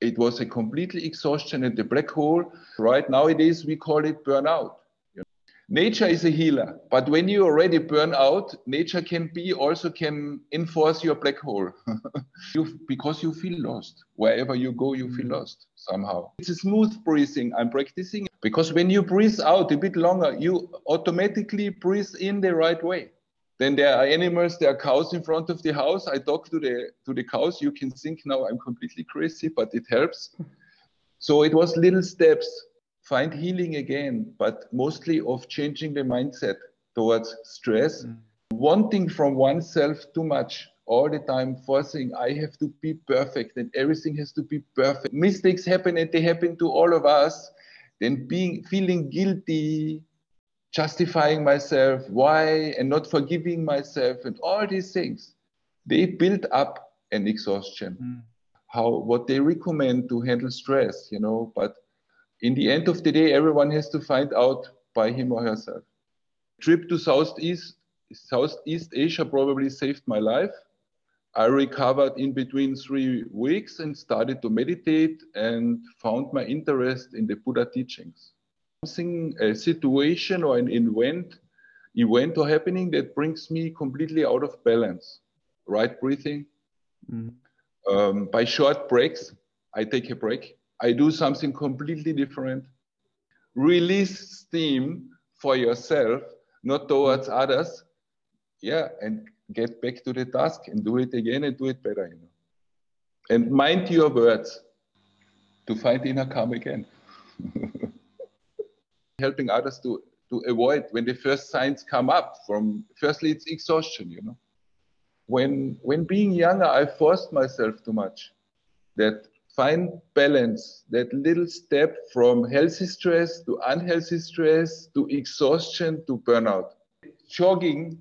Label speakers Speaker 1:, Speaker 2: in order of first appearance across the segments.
Speaker 1: It was a completely exhaustion and the black hole. Right nowadays, we call it burnout. Nature is a healer, but when you already burn out, nature can be also can enforce your black hole you, because you feel lost. Wherever you go, you feel mm-hmm. lost somehow. It's a smooth breathing. I'm practicing because when you breathe out a bit longer, you automatically breathe in the right way. Then there are animals, there are cows in front of the house. I talk to the to the cows. You can think now I'm completely crazy, but it helps. So it was little steps. Find healing again, but mostly of changing the mindset towards stress, mm. wanting from oneself too much all the time, forcing I have to be perfect and everything has to be perfect. Mistakes happen and they happen to all of us. Then being feeling guilty, justifying myself, why, and not forgiving myself, and all these things, they build up an exhaustion. Mm. How what they recommend to handle stress, you know, but in the end of the day, everyone has to find out by him or herself. Trip to Southeast Southeast Asia probably saved my life. I recovered in between three weeks and started to meditate and found my interest in the Buddha teachings something, a situation or an event, event or happening that brings me completely out of balance. Right breathing. Mm-hmm. Um, by short breaks, I take a break. I do something completely different. Release steam for yourself, not towards others. Yeah, and get back to the task and do it again and do it better. You know. And mind your words to find inner calm again. helping others to to avoid when the first signs come up from firstly it's exhaustion you know. When when being younger i forced myself too much. That find balance that little step from healthy stress to unhealthy stress to exhaustion to burnout. Jogging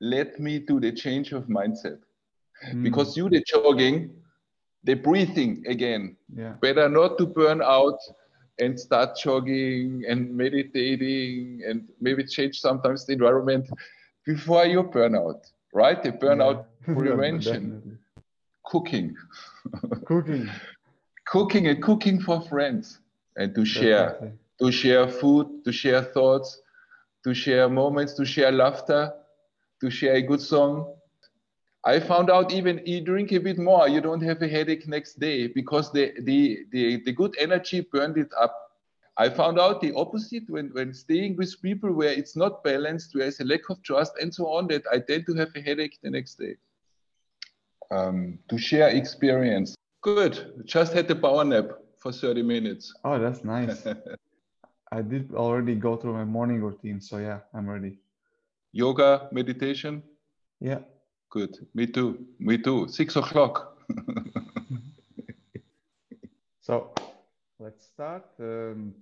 Speaker 1: led me to the change of mindset. Mm. because you the jogging the breathing again. Yeah. better not to burn out and start jogging and meditating and maybe change sometimes the environment before you burn out, right? The burnout yeah. prevention. cooking.
Speaker 2: cooking.
Speaker 1: cooking and cooking for friends and to share. Definitely. To share food, to share thoughts, to share moments, to share laughter, to share a good song, I found out even you drink a bit more, you don't have a headache next day because the, the, the, the good energy burned it up. I found out the opposite when, when staying with people where it's not balanced, where there's a lack of trust and so on, that I tend to have a headache the next day. Um, to share experience. Good. Just had a power nap for 30 minutes.
Speaker 2: Oh, that's nice. I did already go through my morning routine. So yeah, I'm ready.
Speaker 1: Yoga, meditation?
Speaker 2: Yeah.
Speaker 1: Good. Me too. Me too. Six o'clock.
Speaker 2: so let's start. Um,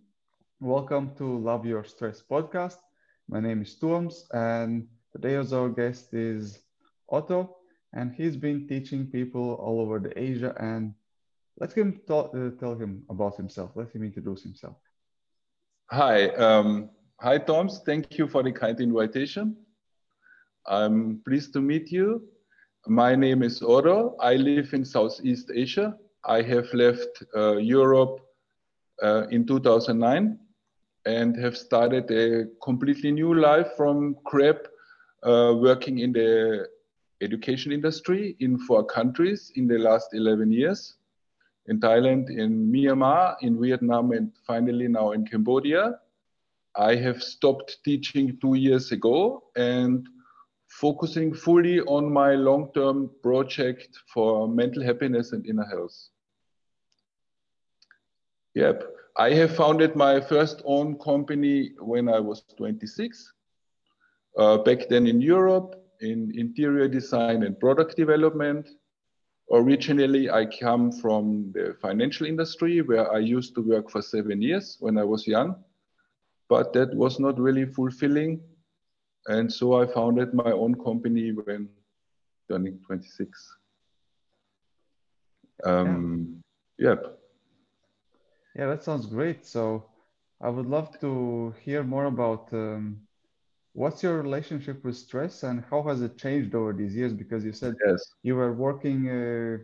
Speaker 2: welcome to Love Your Stress podcast. My name is Toms, and today's our guest is Otto, and he's been teaching people all over the Asia. And let him talk, uh, tell him about himself. Let him introduce himself.
Speaker 1: Hi. Um, hi, Toms. Thank you for the kind invitation. I'm pleased to meet you. My name is Oro. I live in Southeast Asia. I have left uh, Europe uh, in 2009 and have started a completely new life from CREP, uh, working in the education industry in four countries in the last 11 years in Thailand, in Myanmar, in Vietnam, and finally now in Cambodia. I have stopped teaching two years ago and focusing fully on my long-term project for mental happiness and inner health. Yep, I have founded my first own company when I was 26. Uh, back then in Europe, in interior design and product development. Originally, I come from the financial industry where I used to work for seven years when I was young, but that was not really fulfilling and so I founded my own company when turning 26. Um, yeah. Yep.
Speaker 2: Yeah, that sounds great. So I would love to hear more about um, what's your relationship with stress and how has it changed over these years? Because you said
Speaker 1: yes.
Speaker 2: you were working uh,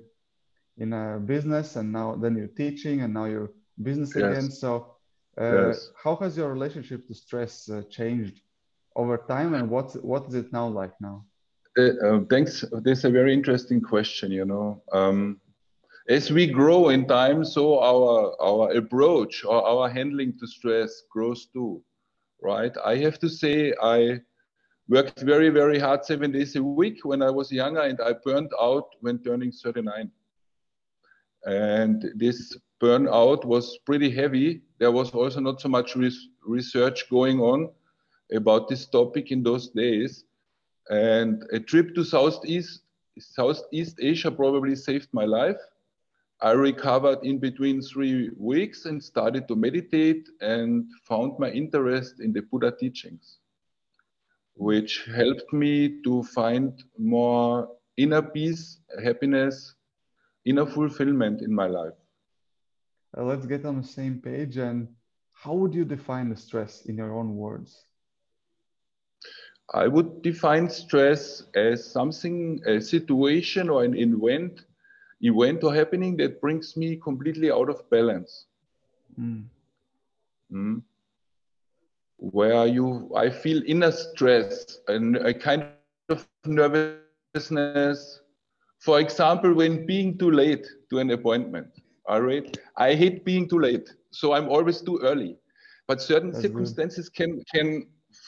Speaker 2: in a business and now then you're teaching and now you're business yes. again so uh, yes. how has your relationship to stress uh, changed over time and what's what is it now like now?
Speaker 1: Uh, uh thanks. This is a very interesting question you know. Um, as we grow in time so our our approach or our handling to stress grows too right? I have to say i worked very very hard seven days a week when i was younger and i burned out when turning 39 and this burnout was pretty heavy. There was also not so much res research going on about this topic in those days. And a trip to Southeast, Southeast Asia probably saved my life. I recovered in between three weeks and started to meditate and found my interest in the Buddha teachings, which helped me to find more inner peace, happiness, inner fulfillment in my life.
Speaker 2: Let's get on the same page. And how would you define the stress in your own words?
Speaker 1: I would define stress as something, a situation or an event, event or happening that brings me completely out of balance. Mm. Mm. Where you, I feel inner stress and a kind of nervousness, for example, when being too late to an appointment, all right, I hate being too late, so I'm always too early. But certain That's circumstances good. can can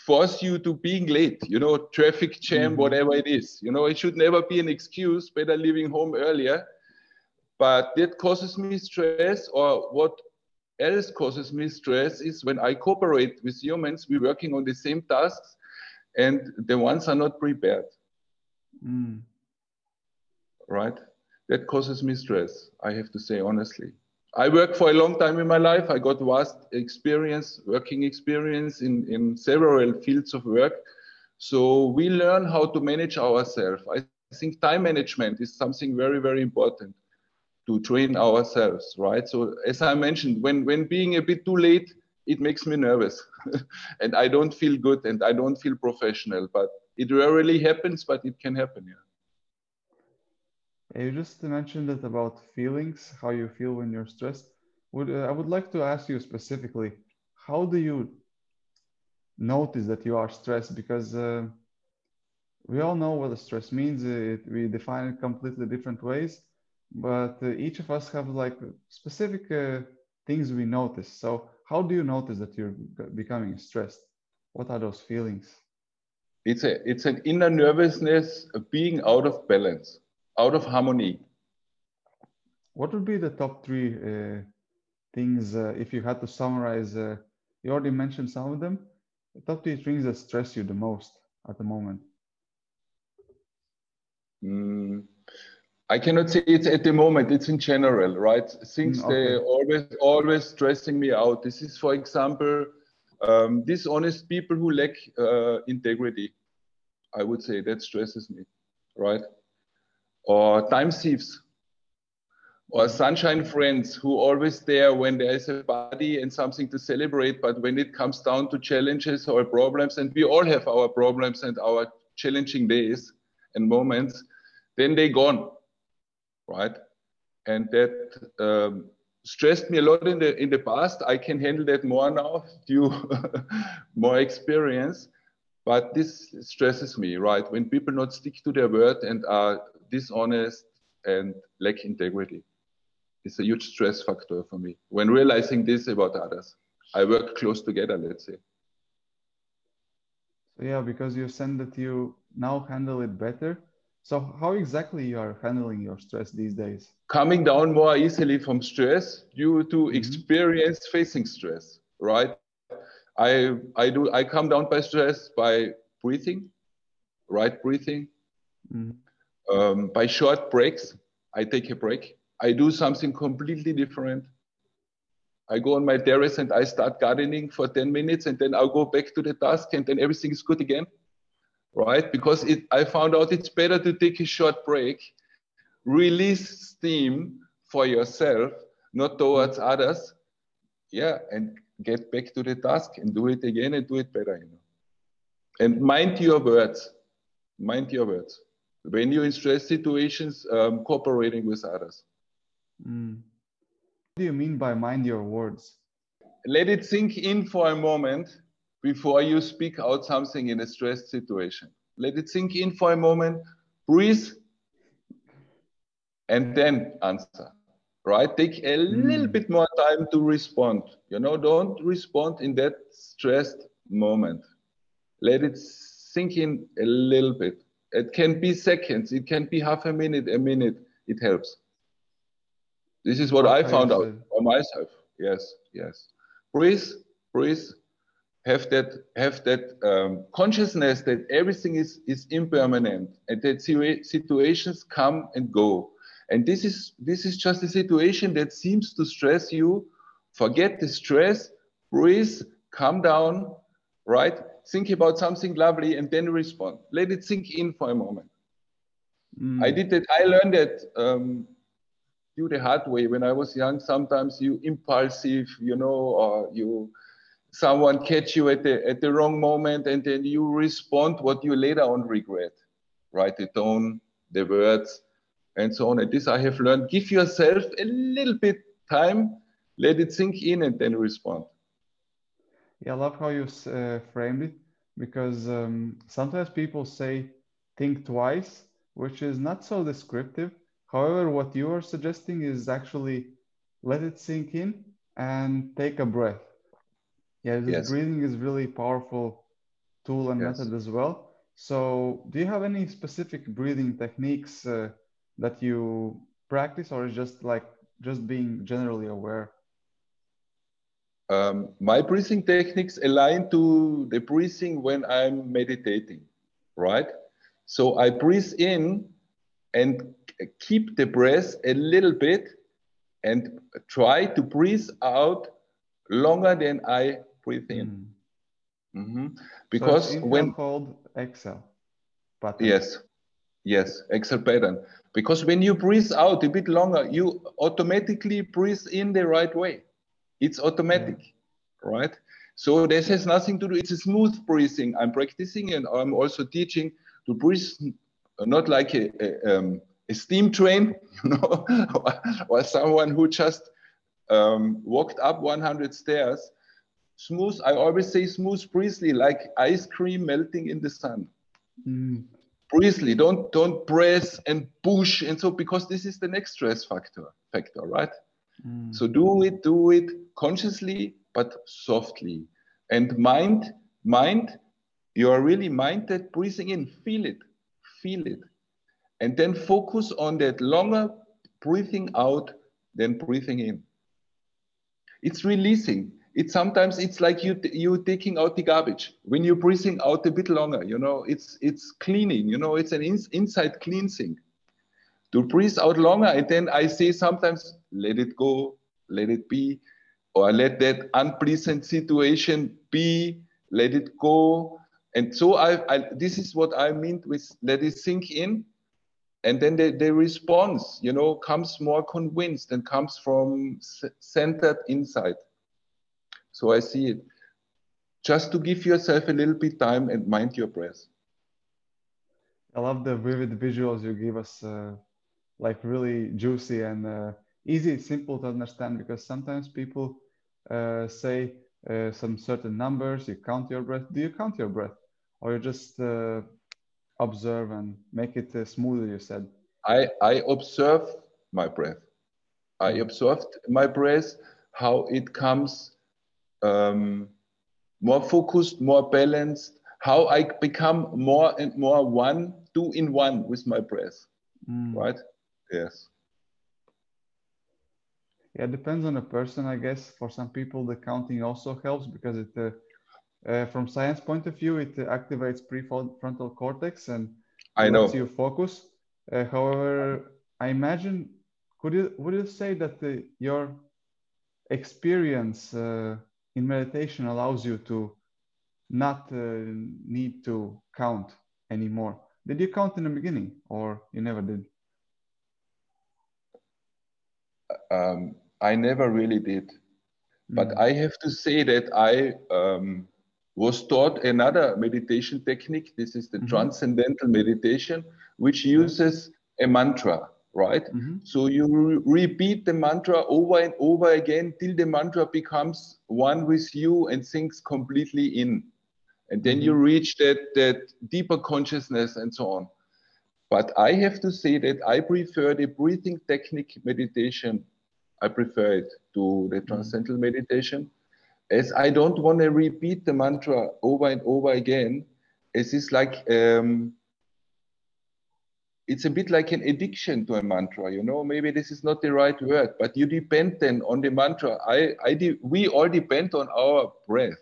Speaker 1: force you to being late. You know, traffic jam, mm-hmm. whatever it is. You know, it should never be an excuse. Better leaving home earlier. But that causes me stress, or what else causes me stress is when I cooperate with humans, we're working on the same tasks, and the ones are not prepared. Mm right? That causes me stress, I have to say honestly. I worked for a long time in my life. I got vast experience, working experience in, in several fields of work. So we learn how to manage ourselves. I think time management is something very, very important to train ourselves, right? So as I mentioned, when, when being a bit too late, it makes me nervous and I don't feel good and I don't feel professional, but it rarely happens, but it can happen, yeah.
Speaker 2: You just mentioned it about feelings, how you feel when you're stressed. Would uh, I would like to ask you specifically, how do you notice that you are stressed? Because uh, we all know what stress means. It, we define it completely different ways, but uh, each of us have like specific uh, things we notice. So how do you notice that you're becoming stressed? What are those feelings?
Speaker 1: It's a it's an inner nervousness being out of balance out of harmony.
Speaker 2: What would be the top three uh, things uh, if you had to summarize? Uh, you already mentioned some of them. The top three things that stress you the most at the moment.
Speaker 1: Mm, I cannot say it's at the moment. It's in general, right? Things mm, okay. they always always stressing me out. This is, for example, um, dishonest people who lack uh, integrity. I would say that stresses me, right? Or time thieves or sunshine friends who are always there when there is a party and something to celebrate. But when it comes down to challenges or problems and we all have our problems and our challenging days and moments then they gone right? And that um, stressed me a lot in the in the past. I can handle that more now due more experience. But this stresses me right? When people not stick to their word and are dishonest, and lack integrity. It's a huge stress factor for me when realizing this about others. I work close together, let's say.
Speaker 2: So yeah, because you said that you now handle it better. So how exactly you are handling your stress these days?
Speaker 1: Coming down more easily from stress due to mm-hmm. experience facing stress, right? I I do I come down by stress by breathing, right breathing, mm-hmm. Um, by short breaks, I take a break. I do something completely different. I go on my terrace and I start gardening for 10 minutes and then I'll go back to the task and then everything is good again. Right? Because it, I found out it's better to take a short break, release steam for yourself, not towards others. Yeah, and get back to the task and do it again and do it better, you know. And mind your words. Mind your words when you're in stress situations, um, cooperating with others.
Speaker 2: Mm. What do you mean by mind your words?
Speaker 1: Let it sink in for a moment before you speak out something in a stressed situation. Let it sink in for a moment, breathe, and then answer. Right? Take a mm. little bit more time to respond. You know, don't respond in that stressed moment. Let it sink in a little bit. It can be seconds, it can be half a minute, a minute. It helps. This is what I found out for myself. Yes, yes. Breathe, breathe. Have that, have that um, consciousness that everything is is impermanent and that situations come and go. And this is this is just a situation that seems to stress you. Forget the stress. Breathe, calm down, right? Think about something lovely and then respond. Let it sink in for a moment. Mm. I did that. I learned that um, the hard way. When I was young, sometimes you impulsive, you know, or you someone catch you at the at the wrong moment, and then you respond what you later on regret. Write the tone, the words, and so on. And this I have learned. Give yourself a little bit time, let it sink in, and then respond.
Speaker 2: Yeah, I love how you uh, framed it because um, sometimes people say think twice, which is not so descriptive However, what you are suggesting is actually let it sink in and take a breath. Yeah, yes. breathing is really powerful tool and yes. method as well. So, do you have any specific breathing techniques uh, that you practice, or is just like just being generally aware?
Speaker 1: Um, my breathing techniques align to the breathing when I'm meditating, right? So I breathe in and keep the breath a little bit and try to breathe out longer than I breathe in.
Speaker 2: Mm. Mm-hmm. Because so when called exhale
Speaker 1: pattern. Yes, yes, exhale pattern. Because when you breathe out a bit longer, you automatically breathe in the right way. It's automatic, yeah. right? So this has nothing to do. It's a smooth breathing. I'm practicing and I'm also teaching to breathe not like a, a um, a steam train, you know, or, someone who just um, walked up 100 stairs. Smooth, I always say smooth breezely, like ice cream melting in the sun. Mm. Don't don't press and push and so because this is the next stress factor factor, right? Mm. So do it, do it consciously but softly. And mind, mind, you are really mind that breathing in, feel it, feel it and then focus on that longer breathing out than breathing in. It's releasing. It's sometimes it's like you you taking out the garbage when you're breathing out a bit longer. You know, it's it's cleaning. You know, it's an in, inside cleansing. To breathe out longer, and then I say sometimes let it go, let it be, or let that unpleasant situation be, let it go. And so I, I this is what I mean with let it sink in and then the, the response you know comes more convinced and comes from centered inside. So i see it. Just to give yourself a little bit time and mind your breath.
Speaker 2: I love the vivid visuals you give us uh, like really juicy and uh, easy simple to understand because sometimes people uh, say uh, some certain numbers you count your breath. Do you count your breath? Or you just uh, observe and make it uh, smoother you said?
Speaker 1: I i observe my breath. I mm. observed my breath how it comes um, more focused more balanced how i become more and more one two in one with my breath mm. right yes
Speaker 2: yeah it depends on the person i guess for some people the counting also helps because it uh, uh, from science point of view, it activates prefrontal cortex and
Speaker 1: I lets
Speaker 2: you focus. Uh, however, I imagine, could you would you say that the, your experience uh, in meditation allows you to not uh, need to count anymore? Did you count in the beginning, or you never did?
Speaker 1: Um, I never really did, but mm. I have to say that I. Um, was taught another meditation technique. This is the mm-hmm. transcendental meditation, which uses a mantra. right? Mm-hmm. So you re- repeat the mantra over and over again till the mantra becomes one with you and sinks completely in. And then mm-hmm. you reach that, that deeper consciousness and so on. But I have to say that I prefer the breathing technique meditation. I prefer it to the mm-hmm. transcendental meditation, as I don't want to repeat the mantra over and over again. It is like um, it's a bit like an addiction to a mantra you know maybe this is not the right word but you depend then on the mantra i i de- we all depend on our breath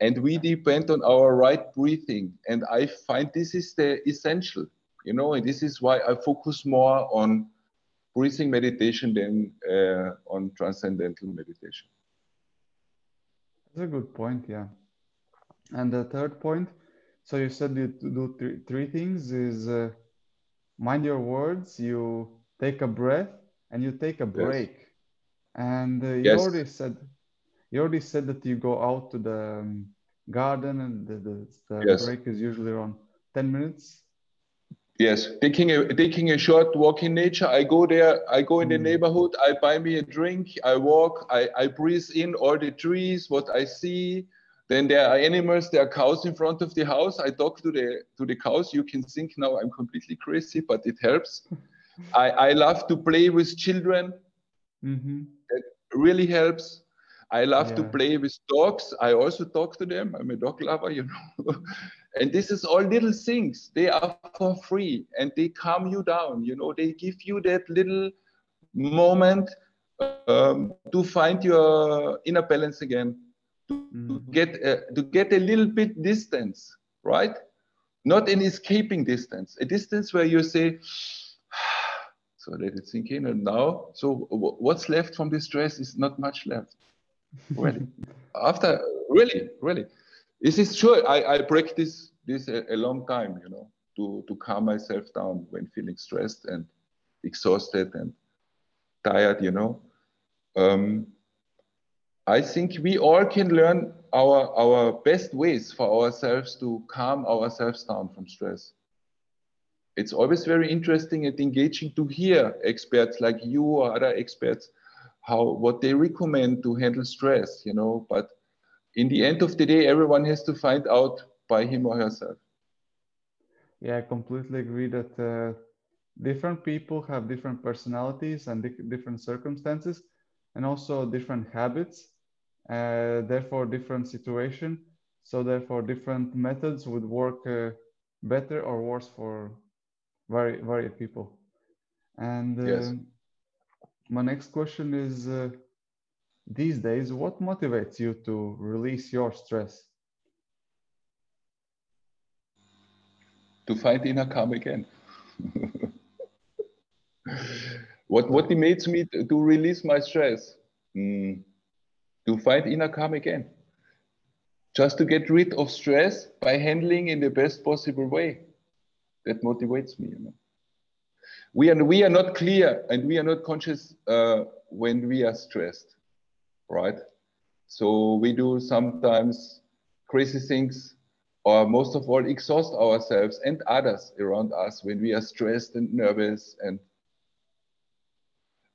Speaker 1: and we depend on our right breathing and i find this is the essential you know and this is why i focus more on breathing meditation than uh, on transcendental meditation
Speaker 2: that's a good point yeah and the third point so you said you do three, three things is uh, mind your words, you take a breath, and you take a break. Yes. And uh, you yes. already said you already said that you go out to the um, garden, and the, the, the yes. break is usually around ten minutes.
Speaker 1: Yes, taking a taking a short walk in nature. I go there. I go in the mm. neighborhood. I buy me a drink. I walk. I I breathe in all the trees. What I see. Then there are animals, there are cows in front of the house. I talk to the to the cows. You can think now I'm completely crazy, but it helps. I, I love to play with children. Mm-hmm. That really helps. I love yeah. to play with dogs. I also talk to them. I'm a dog lover, you know. and this is all little things. They are for free and they calm you down. You know, they give you that little moment um, to find your inner balance again to, mm-hmm. get a, to get a little bit distance, right? Not an escaping distance, a distance where you say, so let it sink in. And now, so what's left from the stress is not much left. Really, after really, really, this is sure. I, I practice this a, a long time, you know, to to calm myself down when feeling stressed and exhausted and tired, you know. Um, I think we all can learn our, our best ways for ourselves to calm ourselves down from stress. It's always very interesting and engaging to hear experts like you or other experts how what they recommend to handle stress, you know. But in the end of the day, everyone has to find out by him or herself.
Speaker 2: Yeah, I completely agree that uh, different people have different personalities and di- different circumstances and also different habits uh, therefore different situation. So therefore different methods would work uh, better or worse for very varied people. And uh, yes. my next question is, uh, these days, what motivates you to release your stress?
Speaker 1: To find inner calm again. what what motivates me to, to release my stress? Mm to find inner calm again. Just to get rid of stress by handling in the best possible way. That motivates me, you know. We are, we are not clear and we are not conscious uh, when we are stressed, right? So we do sometimes crazy things or most of all exhaust ourselves and others around us when we are stressed and nervous and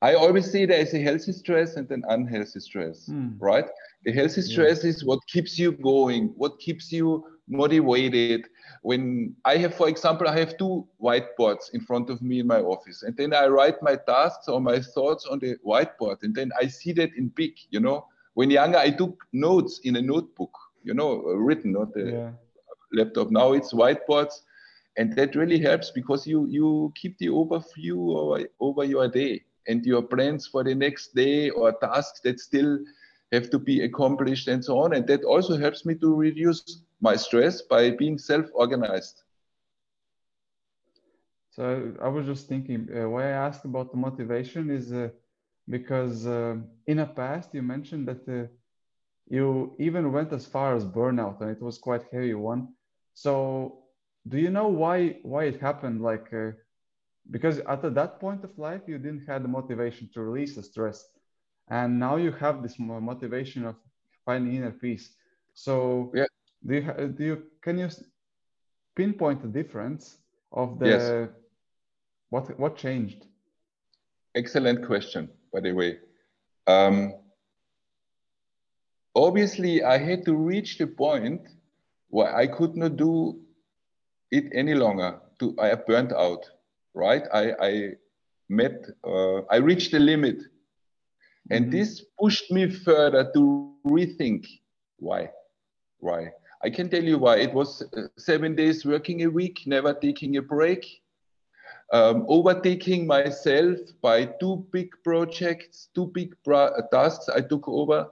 Speaker 1: I always say there is a healthy stress and an unhealthy stress, mm. right? The healthy stress yeah. is what keeps you going, what keeps you motivated. When I have, for example, I have two whiteboards in front of me in my office, and then I write my tasks or my thoughts on the whiteboard, and then I see that in big, you know. When younger, I took notes in a notebook, you know, written, not the yeah. Laptop. Now it's whiteboards, and that really helps because you you keep the overview over, over your day and your plans for the next day or tasks that still have to be accomplished and so on. And that also helps me to reduce my stress by being self organized.
Speaker 2: So I was just thinking, uh, why I asked about the motivation is uh, because uh, in the past you mentioned that uh, you even went as far as burnout, and it was quite heavy one. So do you know why why it happened? Like uh, because at that point of life you didn't have the motivation to release the stress and now you have this motivation of finding inner peace so yeah do you, do you can you pinpoint the difference of the yes. what what changed
Speaker 1: excellent question, by the way. Um, obviously, I had to reach the point where I could not do it any longer. To I burnt out, right? I, I met, uh, I reached the limit, and mm-hmm. this pushed me further to rethink why, why. I can tell you why. It was uh, seven days working a week, never taking a break, um, overtaking myself by two big projects, two big tasks I took over.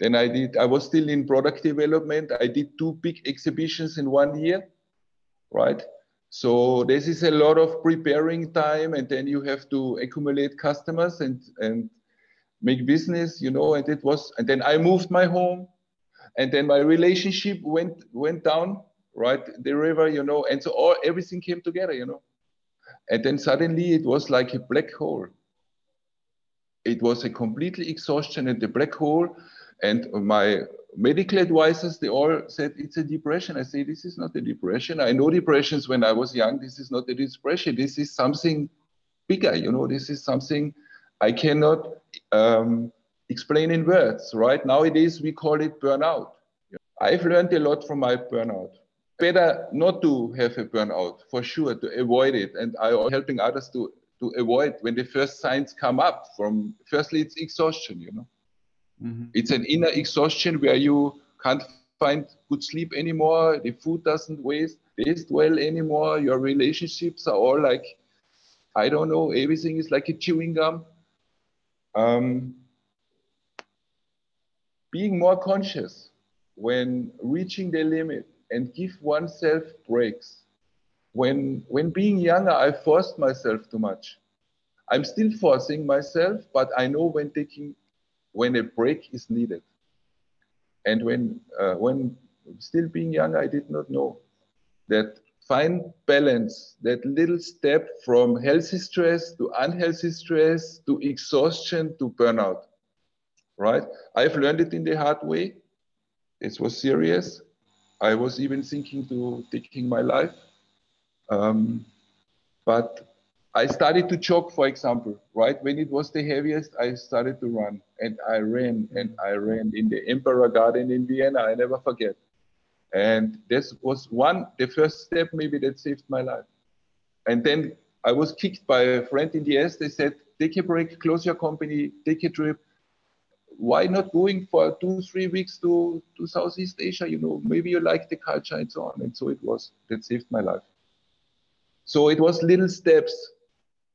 Speaker 1: Then I did, I was still in product development. I did two big exhibitions in one year, right? So this is a lot of preparing time and then you have to accumulate customers and, and make business, you know, and it was, and then I moved my home and then my relationship went, went down, right? The river, you know, and so all, everything came together, you know. And then suddenly it was like a black hole. It was a completely exhaustion and the black hole. And my medical advisors, they all said it's a depression. I say, this is not a depression. I know depressions when I was young. This is not a depression. This is something bigger. You know, this is something I cannot um, explain in words, right? Nowadays, we call it burnout. I've learned a lot from my burnout better not to have a burnout for sure to avoid it and i am helping others to to avoid when the first signs come up from firstly it's exhaustion you know mm-hmm. it's an inner exhaustion where you can't find good sleep anymore the food doesn't waste taste well anymore your relationships are all like i don't know everything is like a chewing gum um, being more conscious when reaching the limit and give oneself breaks. When, when being younger, I forced myself too much. I'm still forcing myself, but I know when taking, when a break is needed. And when, uh, when still being young, I did not know that fine balance, that little step from healthy stress to unhealthy stress to exhaustion to burnout, right? I've learned it in the hard way. It was serious. I was even thinking to taking my life. Um, but I started to jog, for example, right? When it was the heaviest, I started to run and I ran and I ran in the Emperor Garden in Vienna. I never forget. And this was one, the first step maybe that saved my life. And then I was kicked by a friend in the S. They said, take a break, close your company, take a trip why not going for two, three weeks to, to Southeast Asia? You know, maybe you like the culture and so on. And so it was, that saved my life. So it was little steps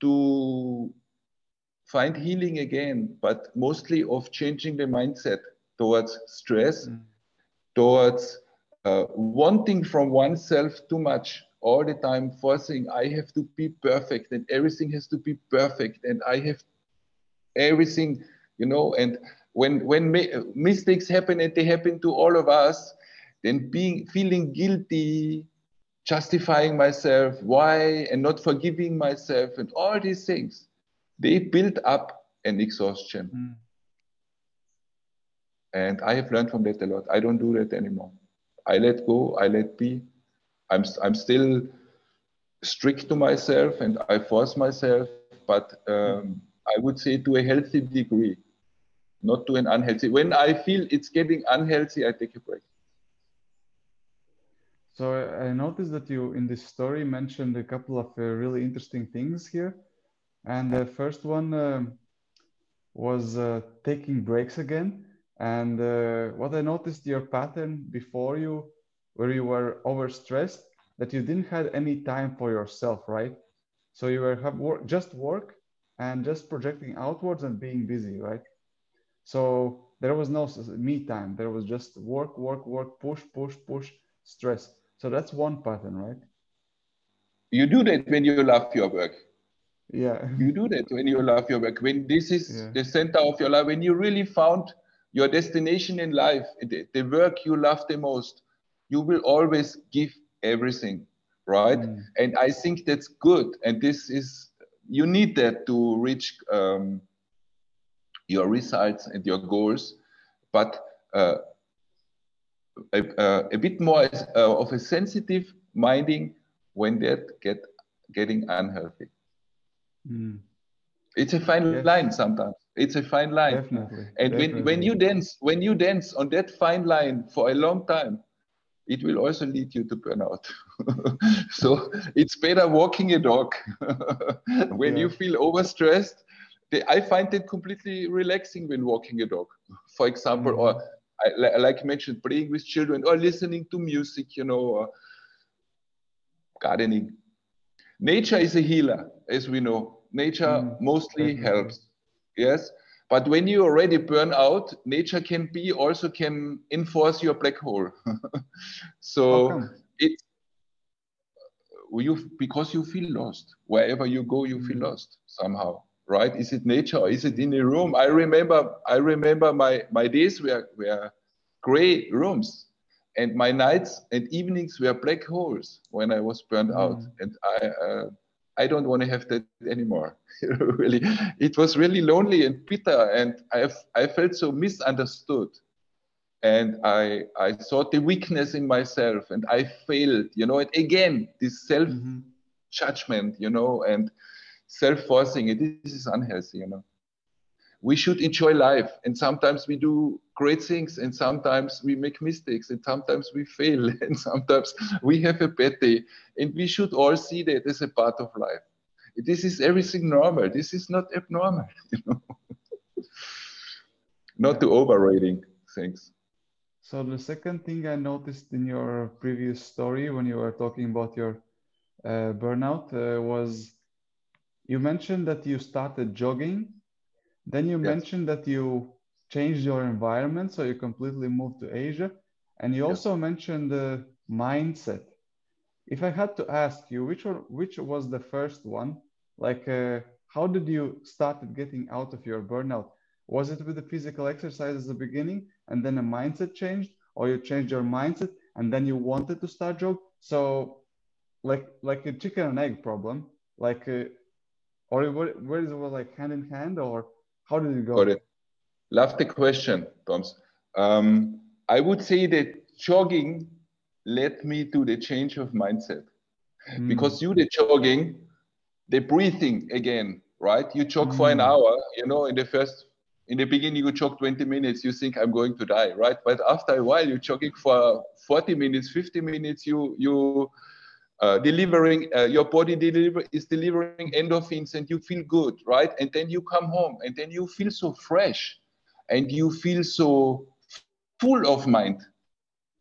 Speaker 1: to find healing again, but mostly of changing the mindset towards stress, mm. towards uh, wanting from oneself too much all the time, forcing I have to be perfect and everything has to be perfect and I have everything, you know, and when when mistakes happen and they happen to all of us then being feeling guilty justifying myself why and not forgiving myself and all these things they build up an exhaustion mm. and i have learned from that a lot i don't do that anymore i let go i let be i'm i'm still strict to myself and i force myself but um, i would say to a healthy degree not to an unhealthy. When I feel it's getting unhealthy, I take a break.
Speaker 2: So I noticed that you in this story mentioned a couple of uh, really interesting things here. And the first one uh, was uh, taking breaks again. And uh, what I noticed your pattern before you, where you were overstressed, that you didn't have any time for yourself, right? So you were have just work and just projecting outwards and being busy, right? So there was no me time. There was just work, work, work, push, push, push, stress. So that's one pattern, right?
Speaker 1: You do that when you love your work.
Speaker 2: Yeah.
Speaker 1: You do that when you love your work. When this is yeah. the center of your life, when you really found your destination in life, the, the work you love the most, you will always give everything, right? Mm. And I think that's good. And this is, you need that to reach um, your results and your goals, but uh, a, a, bit more uh, of a sensitive minding when that get getting unhealthy.
Speaker 2: Mm.
Speaker 1: It's a fine yes. line sometimes. It's a fine line.
Speaker 2: Definitely.
Speaker 1: And
Speaker 2: Definitely.
Speaker 1: when when you dance when you dance on that fine line for a long time, it will also lead you to burnout. so it's better walking a dog when yeah. you feel overstressed. I find it completely relaxing when walking a dog, for example, mm-hmm. or I, like I mentioned, playing with children or listening to music, you know, or gardening. Nature is a healer, as we know. Nature mm, mostly definitely. helps. Yes. But when you already burn out, nature can be also can enforce your black hole. so it you because you feel lost wherever you go, you feel mm. lost somehow, right? Is it nature or is it in a room? I remember I remember my my days were were gray rooms, and my nights and evenings were black holes when I was burned mm. out, and I. Uh, I don't want to have that anymore. really, it was really lonely and bitter, and I I felt so misunderstood, and I I saw the weakness in myself, and I failed. You know, and again this self mm-hmm. judgment, you know, and self forcing. This is unhealthy, you know we should enjoy life. And sometimes we do great things, and sometimes we make mistakes, and sometimes we fail, and sometimes we have a bad day. And we should all see that as a part of life. This is everything normal. This is not abnormal. You know? not to overrating things.
Speaker 2: So the second thing I noticed in your previous story when you were talking about your uh, burnout uh, was you mentioned that you started jogging then you yes. mentioned that you changed your environment, so you completely moved to Asia. And you yes. also mentioned the mindset. If I had to ask you, which one, which was the first one? Like, uh, how did you started getting out of your burnout? Was it with the physical exercise at the beginning, and then a mindset changed, or you changed your mindset and then you wanted to start jog? So, like, like a chicken and egg problem. Like, uh, or where, is it like hand in hand, or how did it go? Got it.
Speaker 1: Love the question, Toms. Um, I would say that jogging led me to the change of mindset. Mm. Because you, the jogging, the breathing again, right? You jog mm. for an hmm. hour, you know, in the first, in the beginning, you jog 20 minutes, you think I'm going to die, right? But after a while, you're jogging for 40 minutes, 50 minutes, you, you, uh, delivering uh, your body deliver is delivering endorphins and you feel good right and then you come home and then you feel so fresh and you feel so full of mind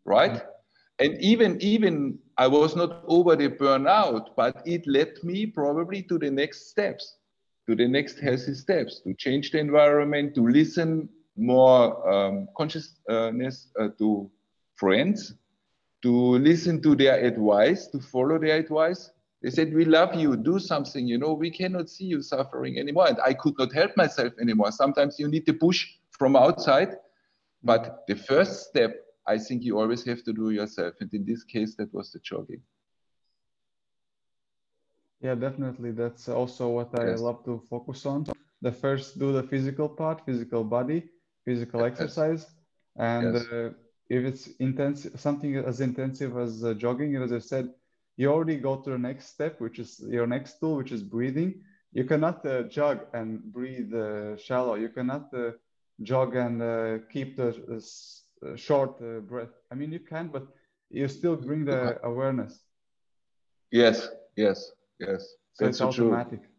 Speaker 1: right mm-hmm. and even even i was not over the burnout but it led me probably to the next steps to the next healthy steps to change the environment to listen more um, consciousness uh, to friends to listen to their advice, to follow their advice. They said, We love you, do something. You know, we cannot see you suffering anymore. And I could not help myself anymore. Sometimes you need the push from outside. But the first step, I think you always have to do yourself. And in this case, that was the jogging.
Speaker 2: Yeah, definitely. That's also what I yes. love to focus on. The first, do the physical part, physical body, physical yes. exercise. And yes. uh, if it's intensive, something as intensive as uh, jogging, as I said, you already go to the next step, which is your next tool, which is breathing. You cannot uh, jog and breathe uh, shallow. You cannot uh, jog and uh, keep the uh, short breath. I mean, you can, but you still bring the awareness.
Speaker 1: Yes, yes, yes.
Speaker 2: So That's it's automatic. True.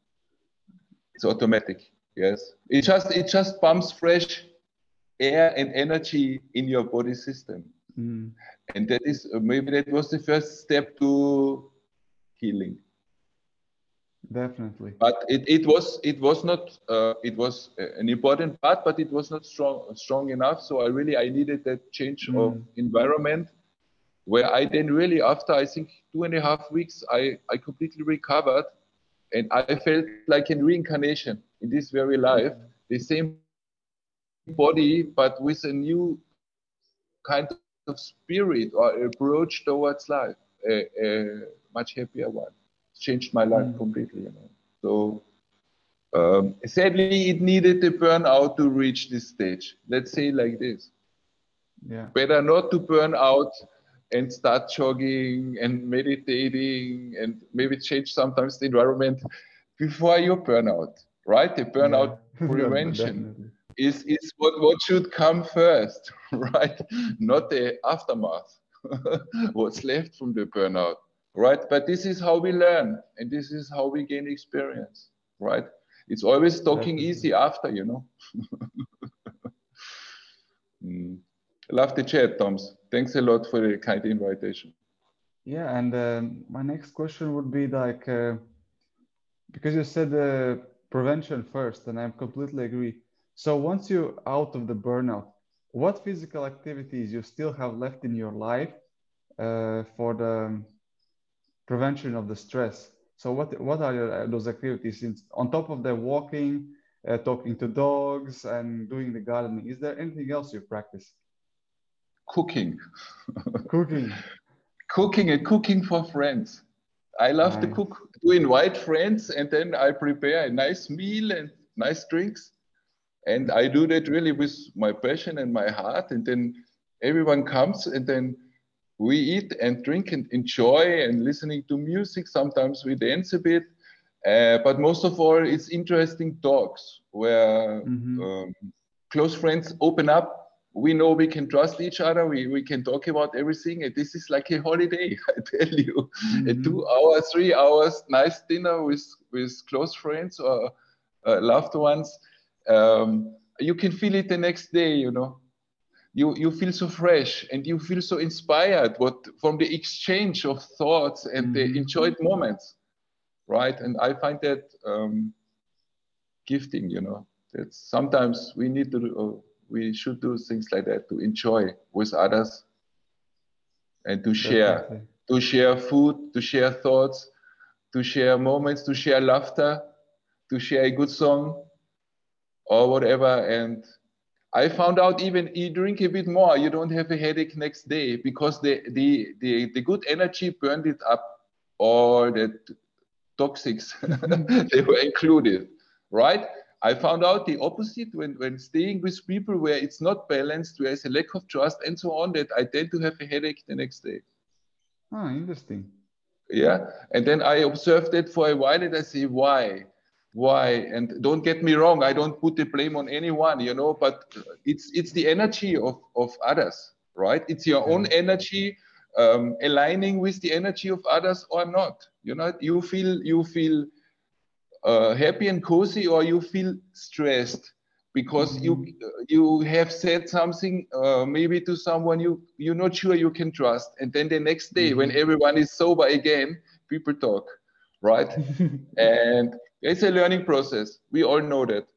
Speaker 1: It's automatic. Yes, it just it just pumps fresh air and energy in your body system. Mm. And that is maybe that was the first step to healing.
Speaker 2: Definitely.
Speaker 1: But it, it was it was not uh, it was an important part, but it was not strong strong enough. So I really I needed that change mm. of environment, where I then really after I think two and a half weeks I I completely recovered, and I felt like in reincarnation in this very life. Mm. The same body, but with a new kind of spirit or approach towards life, a, a much happier one. It changed my life mm. completely, you know. So um, sadly, it needed a burnout to reach this stage. Let's say like this.
Speaker 2: Yeah.
Speaker 1: Better not to burn out and start jogging and meditating and maybe change sometimes the environment before you burn out. right? The burnout yeah. prevention is, is what, what should come first, right? Not the aftermath, what's left from the burnout, right? But this is how we learn and this is how we gain experience, right? It's always talking easy after, you know. mm. Love the chat, Toms. Thanks a lot for the kind invitation.
Speaker 2: Yeah, and um, my next question would be like, uh, because you said uh, prevention first, and I completely agree. So once you're out of the burnout, what physical activities you still have left in your life uh, for the prevention of the stress? So what what are your, uh, those activities? on top of the walking, uh, talking to dogs, and doing the gardening, is there anything else you practice?
Speaker 1: Cooking.
Speaker 2: cooking.
Speaker 1: cooking and cooking for friends. I love nice. to cook, to invite friends, and then I prepare a nice meal and nice drinks and I do that really with my passion and my heart. And then everyone comes and then we eat and drink and enjoy and listening to music. Sometimes we dance a bit. Uh, but most of all, it's interesting talks where mm-hmm. um, close friends open up. We know we can trust each other. We, we can talk about everything. And this is like a holiday, I tell you. Mm-hmm. A two hours, three hours, nice dinner with, with close friends or uh, loved ones um, you can feel it the next day you know you you feel so fresh and you feel so inspired what from the exchange of thoughts and mm-hmm. the enjoyed moments right and i find that um, gifting you know that sometimes we need to uh, we should do things like that to enjoy with others and to share Definitely. to share food to share thoughts to share moments to share laughter to share a good song or whatever. And I found out even you drink a bit more, you don't have a headache next day because the the the, the good energy burned it up, all the toxics they were included, right? I found out the opposite when, when staying with people where it's not balanced, where there's a lack of trust and so on, that I tend to have a headache the next day.
Speaker 2: Ah, interesting.
Speaker 1: Yeah. And then I observed that for a while and I say, why? Why? And don't get me wrong i don't put the blame on anyone you know but it's it's the energy of of others right? It's your own energy um, aligning with the energy of others or not you know? You feel you feel uh, happy and cozy or you feel stressed because mm-hmm. you you have said something uh, maybe to someone you you're not sure you can trust. And then the next day mm-hmm. when everyone is sober again people talk right? And it's a learning process. We all know that.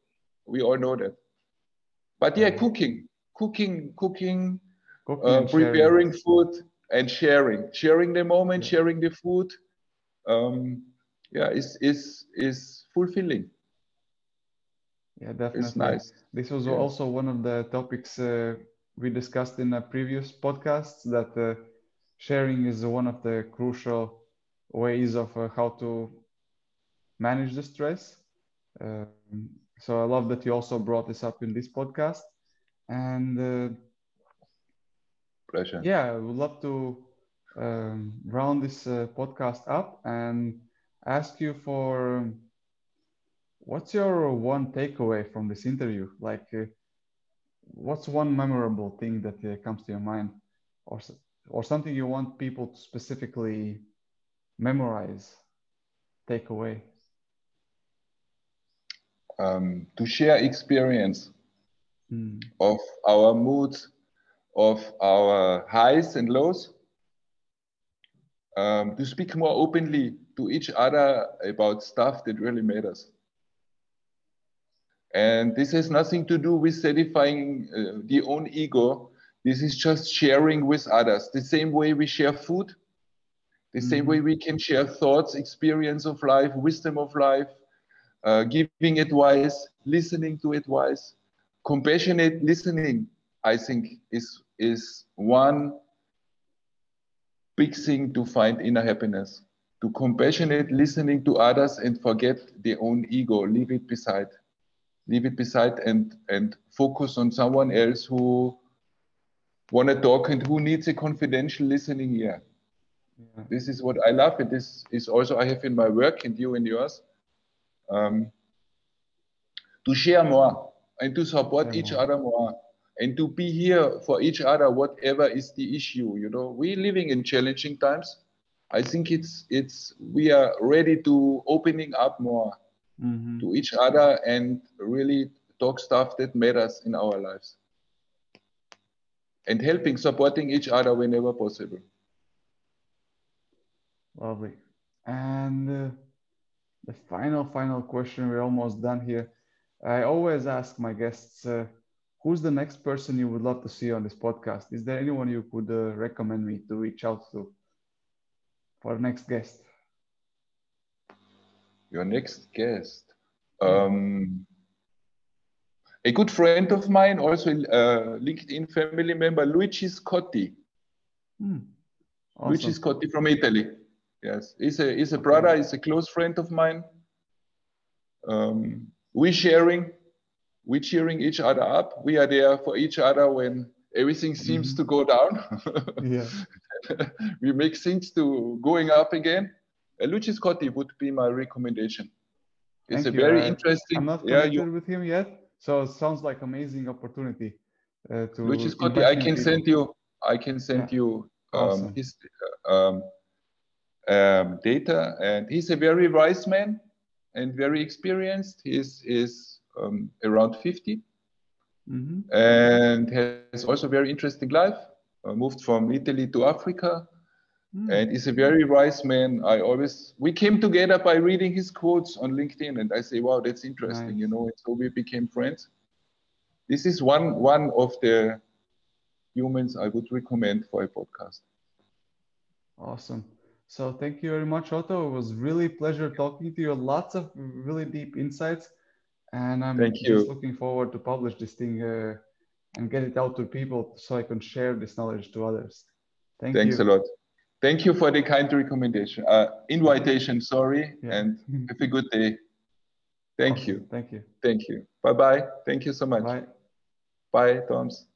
Speaker 1: We all know that. But yeah, cooking, cooking, cooking, cooking uh, preparing food and sharing, sharing the moment, yeah. sharing the food. Um, yeah, is is is fulfilling.
Speaker 2: Yeah, definitely. It's nice. This was yeah. also one of the topics uh, we discussed in a previous podcast that uh, sharing is one of the crucial ways of uh, how to manage the stress. Um, so I love that you also brought this up in this podcast. And uh,
Speaker 1: pleasure.
Speaker 2: Yeah, I would love to um, round this uh, podcast up and ask you for um, what's your one takeaway from this interview? Like, uh, what's one memorable thing that uh, comes to your mind, or or something you want people to specifically memorize, take away?
Speaker 1: Um, to share experience mm. of our moods, of our highs and lows, um, to speak more openly to each other about stuff that really matters. And this has nothing to do with satisfying uh, the own ego. This is just sharing with others. The same way we share food, the mm. same way we can share thoughts, experience of life, wisdom of life, uh, giving advice, listening to advice, compassionate listening, I think is, is one big thing to find inner happiness. To compassionate listening to others and forget their own ego, leave it beside. Leave it beside and, and focus on someone else who want to talk and who needs a confidential listening ear. Yeah. This is what I love, and this is also I have in my work and you in yours um, to share more and to support each other more and to be here for each other, whatever is the issue. You know, we're living in challenging times. I think it's it's we are ready to opening up more mm-hmm. to each other and really talk stuff that matters in our lives and helping supporting each other whenever possible
Speaker 2: lovely and uh, the final final question we're almost done here i always ask my guests uh, who's the next person you would love to see on this podcast is there anyone you could uh, recommend me to reach out to for next guest
Speaker 1: your next guest um, a good friend of mine, also a LinkedIn family member, Luigi Scotti. Hmm. Awesome. Luigi Scotti from Italy. Yes, he's a, he's a brother, he's a close friend of mine. Um, we sharing, we cheering each other up. We are there for each other when everything seems mm-hmm. to go down. yeah. we make things to going up again. Uh, Luigi Scotti would be my recommendation. It's Thank a you. very interesting.
Speaker 2: I'm not connected yeah, you, with him yet, so it sounds like amazing opportunity.
Speaker 1: Uh, to is good. I can send you. I can send yeah. you um, awesome. his um, um, data, and he's a very wise man and very experienced. He's is um, around 50 mm-hmm. and has also very interesting life. Uh, moved from Italy to Africa Mm. And he's a very wise man. I always we came together by reading his quotes on LinkedIn, and I say, wow, that's interesting, nice. you know. And so we became friends. This is one one of the humans I would recommend for a podcast.
Speaker 2: Awesome. So thank you very much, Otto. It was really pleasure talking to you. Lots of really deep insights, and I'm
Speaker 1: thank
Speaker 2: just you. looking forward to publish this thing uh, and get it out to people so I can share this knowledge to others.
Speaker 1: Thank Thanks you. a lot. Thank you for the kind recommendation, uh, invitation, sorry, yeah. and have a good day. Thank awesome. you.
Speaker 2: Thank you.
Speaker 1: Thank you. Bye-bye. Thank you so much.
Speaker 2: Bye.
Speaker 1: Bye, Toms.